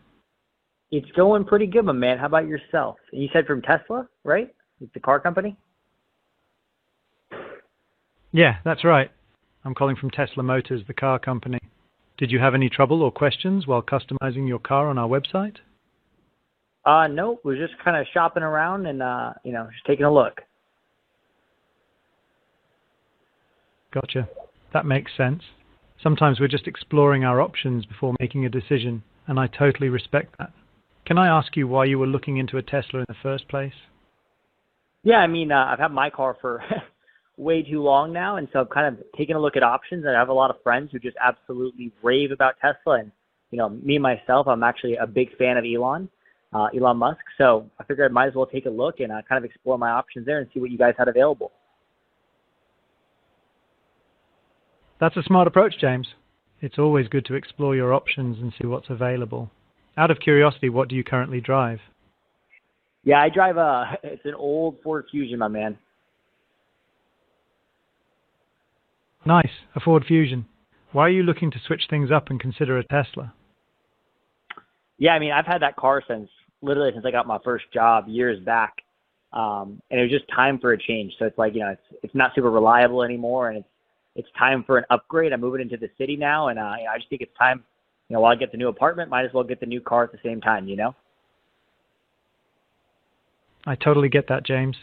It's going pretty good, my man. How about yourself? You said from Tesla, right? It's the car company? Yeah, that's right. I'm calling from Tesla Motors, the car company. Did you have any trouble or questions while customizing your car on our website? Uh, no, we're just kind of shopping around and, uh, you know, just taking a look. Gotcha. That makes sense. Sometimes we're just exploring our options before making a decision, and I totally respect that. Can I ask you why you were looking into a Tesla in the first place? Yeah, I mean, uh, I've had my car for way too long now, and so I've kind of taken a look at options. And I have a lot of friends who just absolutely rave about Tesla, and you know, me myself, I'm actually a big fan of Elon, uh, Elon Musk. So I figured I might as well take a look and uh, kind of explore my options there and see what you guys had available. That's a smart approach, James. It's always good to explore your options and see what's available. Out of curiosity, what do you currently drive? Yeah, I drive a. It's an old Ford Fusion, my man. Nice, a Ford Fusion. Why are you looking to switch things up and consider a Tesla? Yeah, I mean, I've had that car since literally since I got my first job years back, um, and it was just time for a change. So it's like you know, it's it's not super reliable anymore, and it's it's time for an upgrade. I'm moving into the city now, and uh, you know, I just think it's time. You know, while I get the new apartment, might as well get the new car at the same time. You know. I totally get that, James.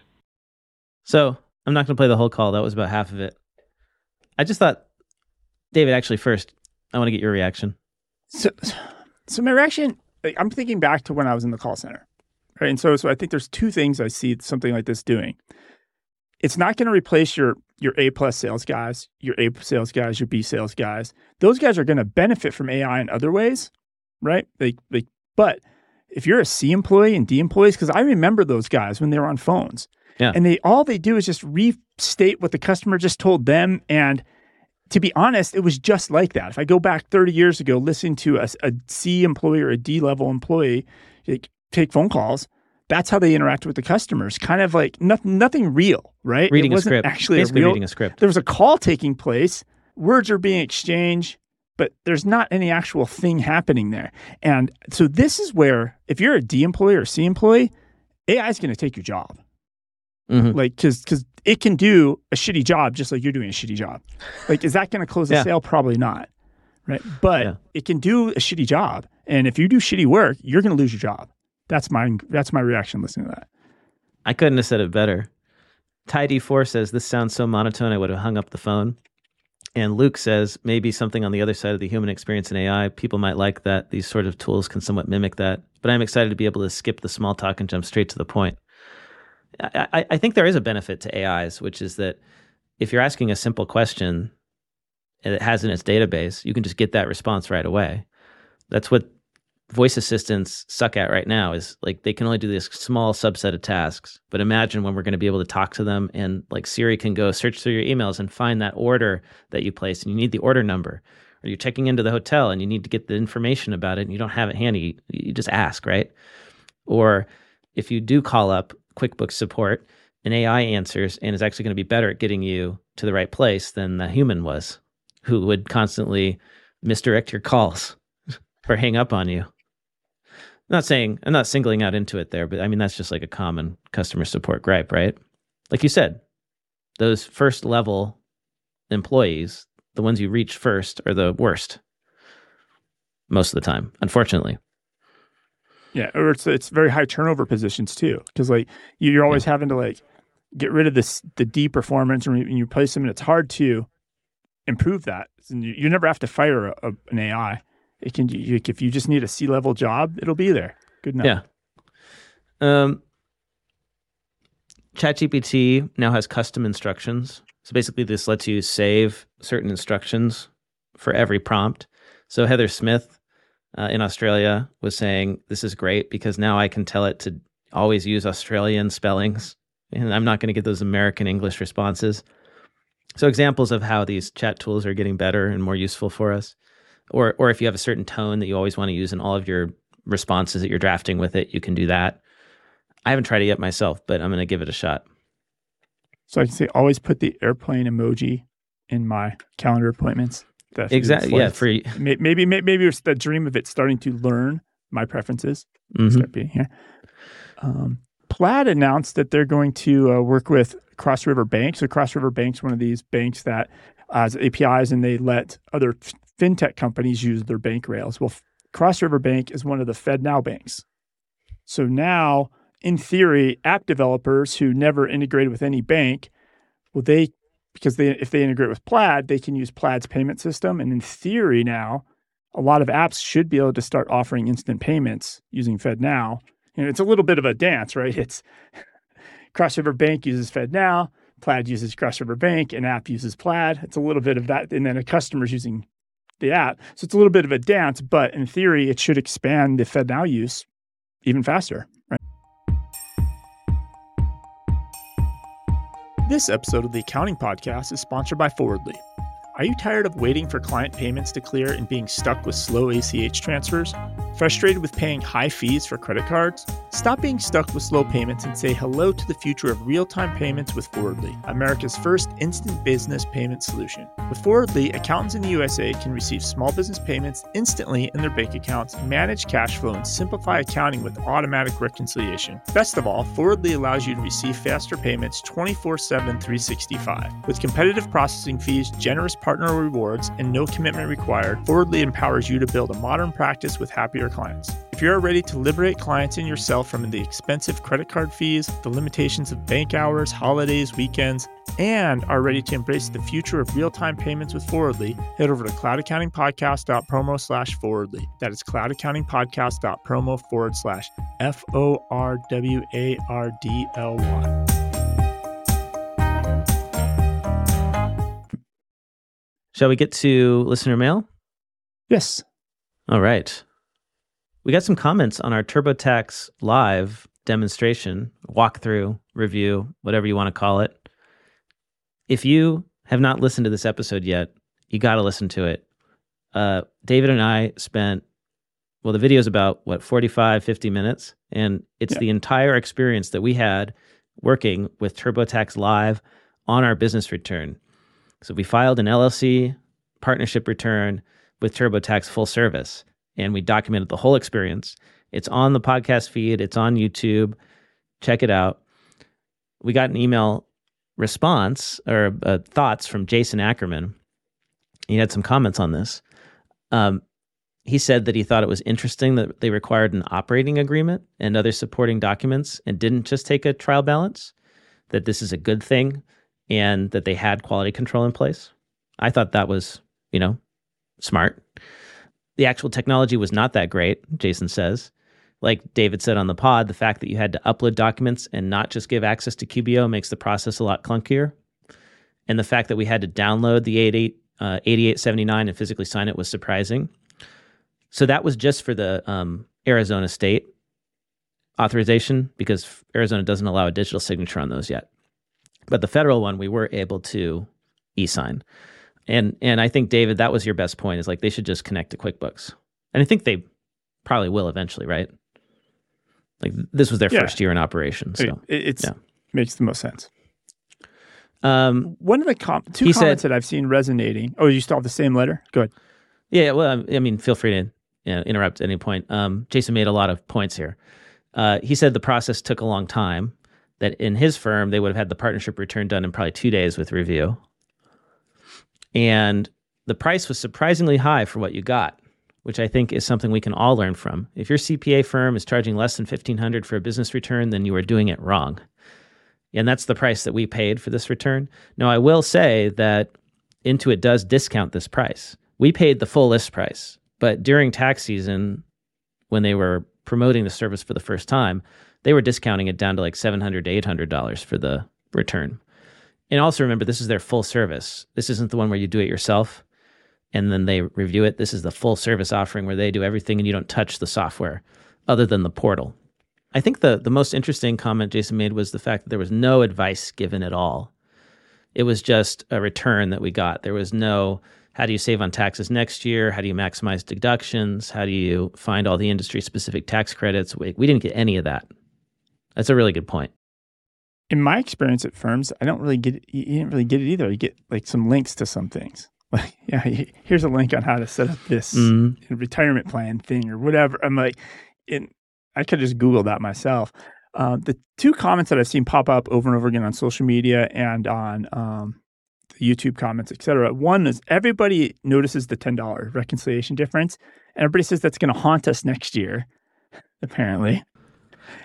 So I'm not going to play the whole call. That was about half of it. I just thought, David, actually, first, I want to get your reaction. So, so my reaction, like, I'm thinking back to when I was in the call center, right? And so, so I think there's two things I see something like this doing. It's not going to replace your your A plus sales guys, your A sales guys, your B sales guys. Those guys are going to benefit from AI in other ways, right? Like, like, but if you're a C employee and D employees, because I remember those guys when they were on phones, yeah. And they all they do is just restate what the customer just told them. And to be honest, it was just like that. If I go back 30 years ago, listening to a, a C employee or a D level employee like, take phone calls, that's how they interact with the customers. Kind of like nothing, nothing real, right? Reading a script. Actually, Basically a real, reading a script. There was a call taking place. Words are being exchanged. but there's not any actual thing happening there. And so this is where if you're a D employee or C employee, AI is going to take your job. Mm-hmm. Like, because because it can do a shitty job just like you're doing a shitty job. Like, is that going to close a sale? Probably not. Right. But yeah. it can do a shitty job. And if you do shitty work, you're going to lose your job. That's my that's my reaction listening to that. I couldn't have said it better. Tidy4 says this sounds so monotone I would have hung up the phone. And Luke says maybe something on the other side of the human experience in AI. People might like that. These sort of tools can somewhat mimic that. But I'm excited to be able to skip the small talk and jump straight to the point. I, I think there is a benefit to AIs, which is that if you're asking a simple question and it has in its database, you can just get that response right away. That's what voice assistants suck at right now is like they can only do this small subset of tasks. But imagine when we're going to be able to talk to them and like Siri can go search through your emails and find that order that you placed and you need the order number. Or you're checking into the hotel and you need to get the information about it and you don't have it handy. You just ask, right? Or if you do call up QuickBooks support, an AI answers and is actually going to be better at getting you to the right place than the human was, who would constantly misdirect your calls or hang up on you not saying I'm not singling out Intuit there, but I mean that's just like a common customer support gripe, right? Like you said, those first level employees, the ones you reach first, are the worst most of the time, unfortunately. Yeah, or it's it's very high turnover positions too, because like you're always yeah. having to like get rid of this the D performance and you replace them, and it's hard to improve that. And you, you never have to fire a, a, an AI it can if you just need a C level job, it'll be there. Good enough. Yeah. Um, ChatGPT now has custom instructions. So basically, this lets you save certain instructions for every prompt. So Heather Smith uh, in Australia was saying, This is great because now I can tell it to always use Australian spellings and I'm not going to get those American English responses. So, examples of how these chat tools are getting better and more useful for us or or if you have a certain tone that you always want to use in all of your responses that you're drafting with it, you can do that. I haven't tried it yet myself, but I'm going to give it a shot. So I can say always put the airplane emoji in my calendar appointments. Exactly. Yeah. For maybe, maybe maybe it's the dream of it starting to learn my preferences. Mm-hmm. Start being here. Um, Plaid announced that they're going to uh, work with Cross River Bank. So Cross River Bank's one of these banks that has APIs and they let other fintech companies use their bank rails. Well, Cross River Bank is one of the FedNow banks. So now, in theory, app developers who never integrated with any bank, well, they because they if they integrate with Plaid, they can use Plaid's payment system. And in theory, now a lot of apps should be able to start offering instant payments using FedNow. You know, it's a little bit of a dance, right? It's Cross River Bank uses FedNow, Plaid uses Cross River Bank, an app uses Plaid. It's a little bit of that, and then a customer's using the app. So it's a little bit of a dance, but in theory, it should expand the FedNow use even faster. Right? This episode of the Accounting Podcast is sponsored by Forwardly. Are you tired of waiting for client payments to clear and being stuck with slow ACH transfers? Frustrated with paying high fees for credit cards? Stop being stuck with slow payments and say hello to the future of real time payments with Forwardly, America's first instant business payment solution. With Forwardly, accountants in the USA can receive small business payments instantly in their bank accounts, manage cash flow, and simplify accounting with automatic reconciliation. Best of all, Forwardly allows you to receive faster payments 24 7, 365. With competitive processing fees, generous partner rewards, and no commitment required, Forwardly empowers you to build a modern practice with happier clients. If you're ready to liberate clients and yourself from the expensive credit card fees, the limitations of bank hours, holidays, weekends, and are ready to embrace the future of real-time payments with Forwardly, head over to cloudaccountingpodcast.promo slash forwardly. That is cloudaccountingpodcast.promo forward slash F-O-R-W-A-R-D-L-Y. Shall we get to listener mail? Yes. All right. We got some comments on our TurboTax live demonstration, walkthrough, review, whatever you want to call it. If you have not listened to this episode yet, you got to listen to it. Uh, David and I spent, well, the video is about what, 45, 50 minutes. And it's yeah. the entire experience that we had working with TurboTax Live on our business return. So we filed an LLC partnership return. with TurboTax full service. And we documented the whole experience. It's on the podcast feed, it's on YouTube. Check it out. We got an email response or uh, thoughts from Jason Ackerman. He had some comments on this. Um, he said that he thought it was interesting that they required an operating agreement and other supporting documents and didn't just take a trial balance, that this is a good thing and that they had quality control in place. I thought that was, you know, smart. The actual technology was not that great, Jason says. Like David said on the pod, the fact that you had to upload documents and not just give access to QBO makes the process a lot clunkier. And the fact that we had to download the 88, uh, 8879 and physically sign it was surprising. So that was just for the um, Arizona state authorization because Arizona doesn't allow a digital signature on those yet. But the federal one, we were able to e-sign. And and I think David, that was your best point. Is like they should just connect to QuickBooks, and I think they probably will eventually, right? Like this was their yeah. first year in operation, so it it's, yeah. makes the most sense. Um, one of the com- two comments said, that I've seen resonating. Oh, you still have the same letter? Good. Yeah, well, I mean, feel free to you know, interrupt at any point. Um, Jason made a lot of points here. Uh, he said the process took a long time. That in his firm they would have had the partnership return done in probably two days with review, and the price was surprisingly high for what you got, which I think is something we can all learn from. If your CPA firm is charging less than fifteen hundred for a business return, then you are doing it wrong, and that's the price that we paid for this return. Now I will say that Intuit does discount this price. We paid the full list price but during tax season, when they were promoting the service for the first time, they were discounting it down to like seven hundred to eight hundred dollars for the return. And also remember, this is their full service. This isn't the one where you do it yourself and then they review it. This is the full service offering where they do everything and you don't touch the software other than the portal. I think the the most interesting comment Jason made was the fact that there was no advice given at all. It was just a return that we got. There was no how do you save on taxes next year? How do you maximize deductions? How do you find all the industry specific tax credits? We, we didn't get any of that. That's a really good point. In my experience at firms, I don't really get it. You didn't really get it either. You get like some links to some things. Like, yeah, here's a link on how to set up this mm-hmm. retirement plan thing or whatever. I'm like, in, I could just Google that myself. Uh, the two comments that I've seen pop up over and over again on social media and on um, YouTube comments, etc. One is everybody notices the ten dollar reconciliation difference, and everybody says that's going to haunt us next year. Apparently,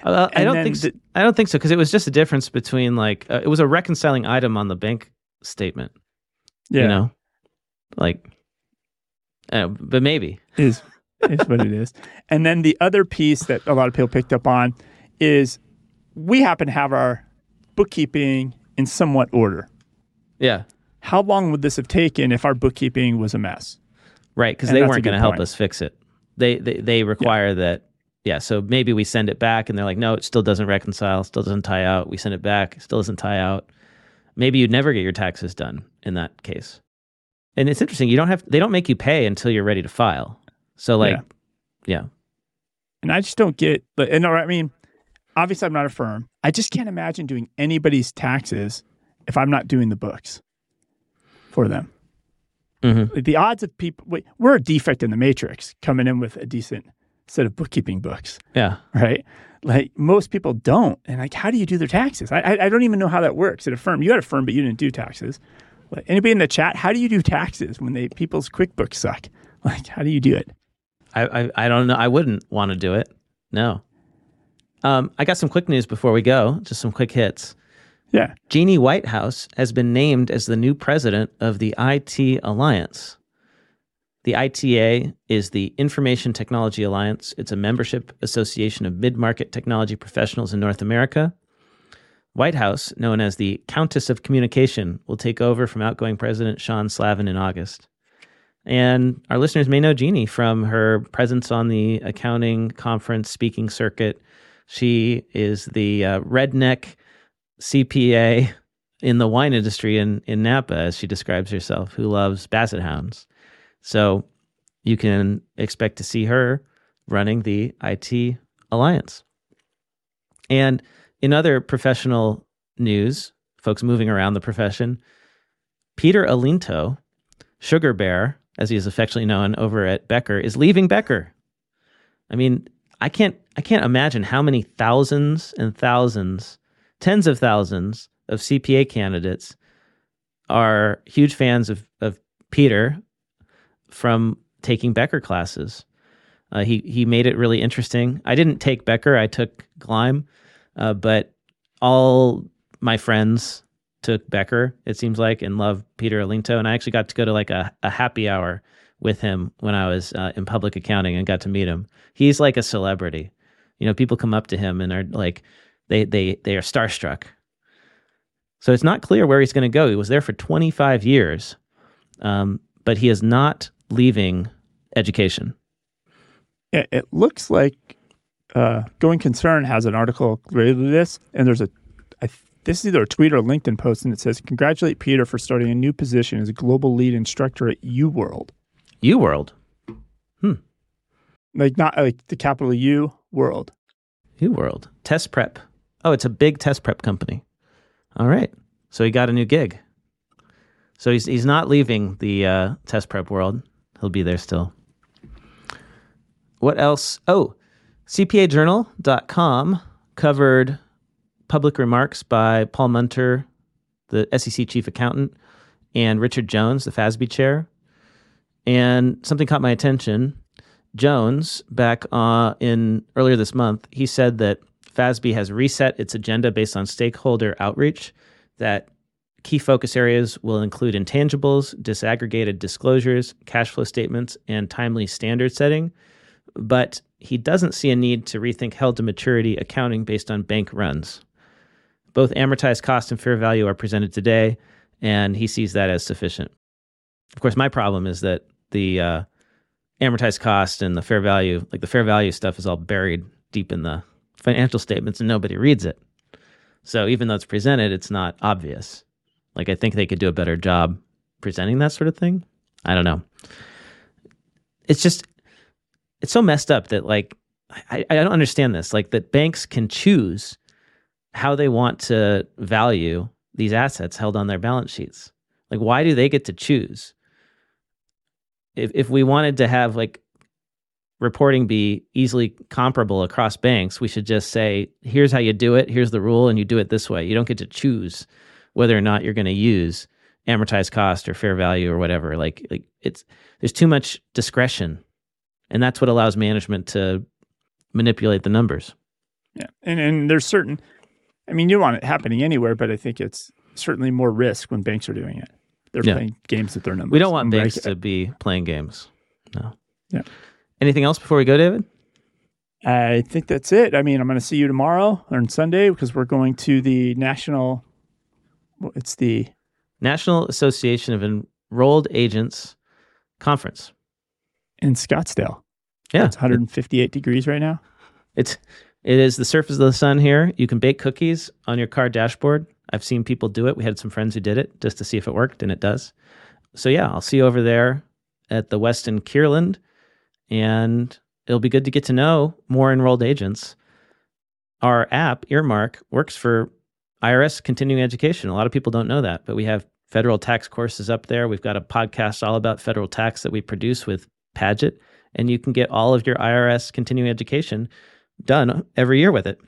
uh, I don't think so, the, I don't think so because it was just a difference between like uh, it was a reconciling item on the bank statement. Yeah, you know, like, uh, but maybe is is what it is. And then the other piece that a lot of people picked up on is we happen to have our bookkeeping in somewhat order. Yeah how long would this have taken if our bookkeeping was a mess? Right, because they weren't going to help us fix it. They they, they require yeah. that. Yeah, so maybe we send it back, and they're like, no, it still doesn't reconcile, still doesn't tie out. We send it back, still doesn't tie out. Maybe you'd never get your taxes done in that case. And it's interesting. You don't have they don't make you pay until you're ready to file. So like, yeah. yeah. And I just don't get. But and I mean, obviously, I'm not a firm. I just can't imagine doing anybody's taxes if I'm not doing the books for them. Mm-hmm. The odds of people, we're a defect in the matrix coming in with a decent set of bookkeeping books. Yeah. Right. Like most people don't. And like, how do you do their taxes? I, I, I don't even know how that works at a firm. You had a firm, but you didn't do taxes. Like, anybody in the chat, how do you do taxes when they people's QuickBooks suck? Like, how do you do it? I, I, I don't know. I wouldn't want to do it. No. Um, I got some quick news before we go. Just some quick hits. Yeah. Jeannie Whitehouse has been named as the new president of the IT Alliance. The ITA is the Information Technology Alliance. It's a membership association of mid market technology professionals in North America. Whitehouse, known as the Countess of Communication, will take over from outgoing President Sean Slavin in August. And our listeners may know Jeannie from her presence on the accounting conference speaking circuit. She is the uh, redneck CPA in the wine industry in, in Napa, as she describes herself, who loves basset hounds. So you can expect to see her running the IT Alliance. And in other professional news, folks moving around the profession, Peter Olinto, Sugar Bear, as he is affectionately known over at Becker, is leaving Becker. I mean, I can't I can't imagine how many thousands and thousands, tens of thousands of CPA candidates are huge fans of, of Peter from taking Becker classes. Uh, he he made it really interesting. I didn't take Becker; I took Gleim, uh, but all my friends took Becker. It seems like and love Peter Olinto, and I actually got to go to like a, a happy hour with him when I was uh, in public accounting and got to meet him. He's like a celebrity. You know, people come up to him and are like, they they they are starstruck. So it's not clear where he's going to go. He was there for 25 years, um, but he is not leaving education. It, it looks like uh, Going Concern has an article related to this, and there's a I, this is either a tweet or a LinkedIn post, and it says, "Congratulate Peter for starting a new position as a global lead instructor at UWorld." UWorld, hmm, like not like the capital U World. UWorld test prep. Oh, it's a big test prep company. All right, so he got a new gig. So he's he's not leaving the uh, test prep world. He'll be there still. What else? Oh, CPAjournal.com covered public remarks by Paul Munter, the SEC chief accountant, and Richard Jones, the FASB chair. And something caught my attention. Jones, back uh, in earlier this month, he said that FASB has reset its agenda based on stakeholder outreach, that key focus areas will include intangibles, disaggregated disclosures, cash flow statements, and timely standard setting. But he doesn't see a need to rethink held to maturity accounting based on bank runs. Both amortized cost and fair value are presented today, and he sees that as sufficient. Of course, my problem is that the uh, amortized cost and the fair value, like the fair value stuff, is all buried deep in the financial statements and nobody reads it. So even though it's presented, it's not obvious. Like I think they could do a better job presenting that sort of thing. I don't know. It's just it's so messed up that like I, I don't understand this. Like that banks can choose how they want to value these assets held on their balance sheets. Like why do they get to choose? If if we wanted to have like reporting be easily comparable across banks, we should just say, here's how you do it, here's the rule, and you do it this way. You don't get to choose whether or not you're going to use amortized cost or fair value or whatever. Like, like it's there's too much discretion, and that's what allows management to manipulate the numbers. Yeah, and and there's certain. I mean, you want it happening anywhere, but I think it's certainly more risk when banks are doing it. They're yeah. playing games with their numbers. We don't want banks to be playing games. No. Yeah. Anything else before we go, David? I think that's it. I mean, I'm going to see you tomorrow on Sunday because we're going to the national. It's the National Association of Enrolled Agents conference in Scottsdale. Yeah, it's 158 degrees right now. It's it is the surface of the sun here. You can bake cookies on your car dashboard. I've seen people do it. We had some friends who did it just to see if it worked, and it does. So yeah, I'll see you over there at the Westin Kierland and it'll be good to get to know more enrolled agents. Our app, Earmark, works for IRS continuing education. A lot of people don't know that, but we have federal tax courses up there. We've got a podcast all about federal tax that we produce with Paget, and you can get all of your IRS continuing education done every year with it.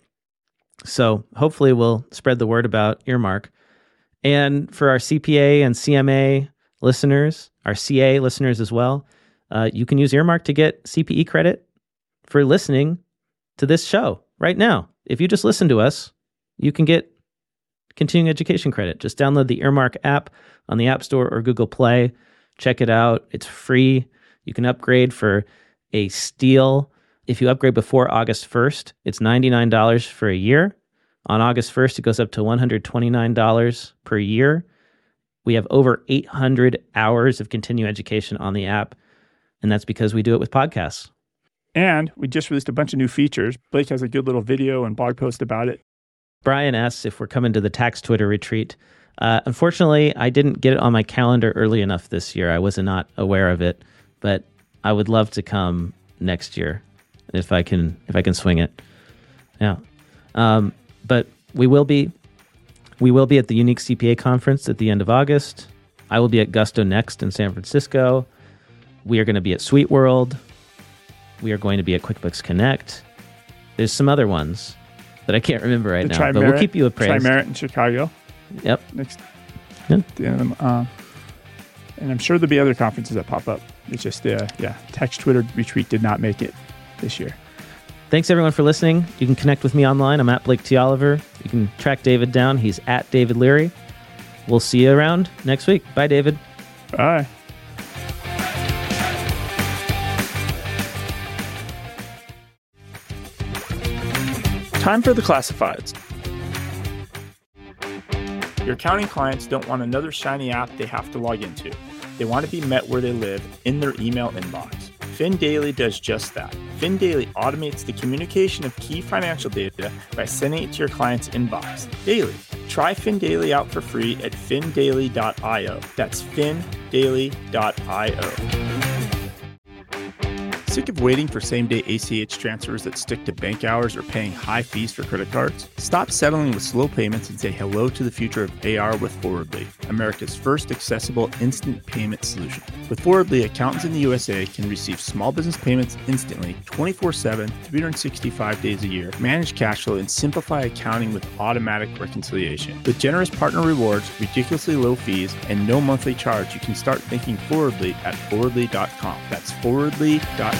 So hopefully, we'll spread the word about Earmark. And for our CPA and CMA listeners, our CA listeners as well, uh, you can use Earmark to get CPE credit for listening to this show right now. If you just listen to us, you can get continuing education credit. Just download the Earmark app on the App Store or Google Play. Check it out. It's free. You can upgrade for a steal. If you upgrade before August 1st, it's $99 for a year. On August 1st, it goes up to $129 per year. We have over 800 hours of continuing education on the app. And that's because we do it with podcasts. And we just released a bunch of new features. Blake has a good little video and blog post about it. Brian asks if we're coming to the tax Twitter retreat. Uh, unfortunately, I didn't get it on my calendar early enough this year. I was not aware of it, but I would love to come next year if I can if I can swing it. Yeah, um, but we will be we will be at the Unique CPA conference at the end of August. I will be at Gusto Next in San Francisco. We are going to be at SuiteWorld. We are going to be at QuickBooks Connect. There's some other ones that I can't remember right The now, but we'll keep you appraised. Trimerit in Chicago Yep. next. Yeah. uh, and I'm sure there'll be other conferences that pop up. It's just, uh, yeah, Text Twitter retreat did not make it this year. Thanks everyone for listening. You can connect with me online. I'm at Blake T. Oliver. You can track David down. He's at David Leary. We'll see you around next week. Bye, David. Bye. Time for the classifieds. Your accounting clients don't want another shiny app they have to log into. They want to be met where they live in their email inbox. FinDaily does just that. FinDaily automates the communication of key financial data by sending it to your client's inbox daily. Try FinDaily out for free at findaily.io. That's findaily.io. Sick of waiting for same day ACH transfers that stick to bank hours or paying high fees for credit cards? Stop settling with slow payments and say hello to the future of AR with Forwardly, America's first accessible instant payment solution. With Forwardly, accountants in the USA can receive small business payments instantly, 24 7, 365 days a year, manage cash flow, and simplify accounting with automatic reconciliation. With generous partner rewards, ridiculously low fees, and no monthly charge, you can start thinking forwardly at forwardly.com. That's forwardly.com.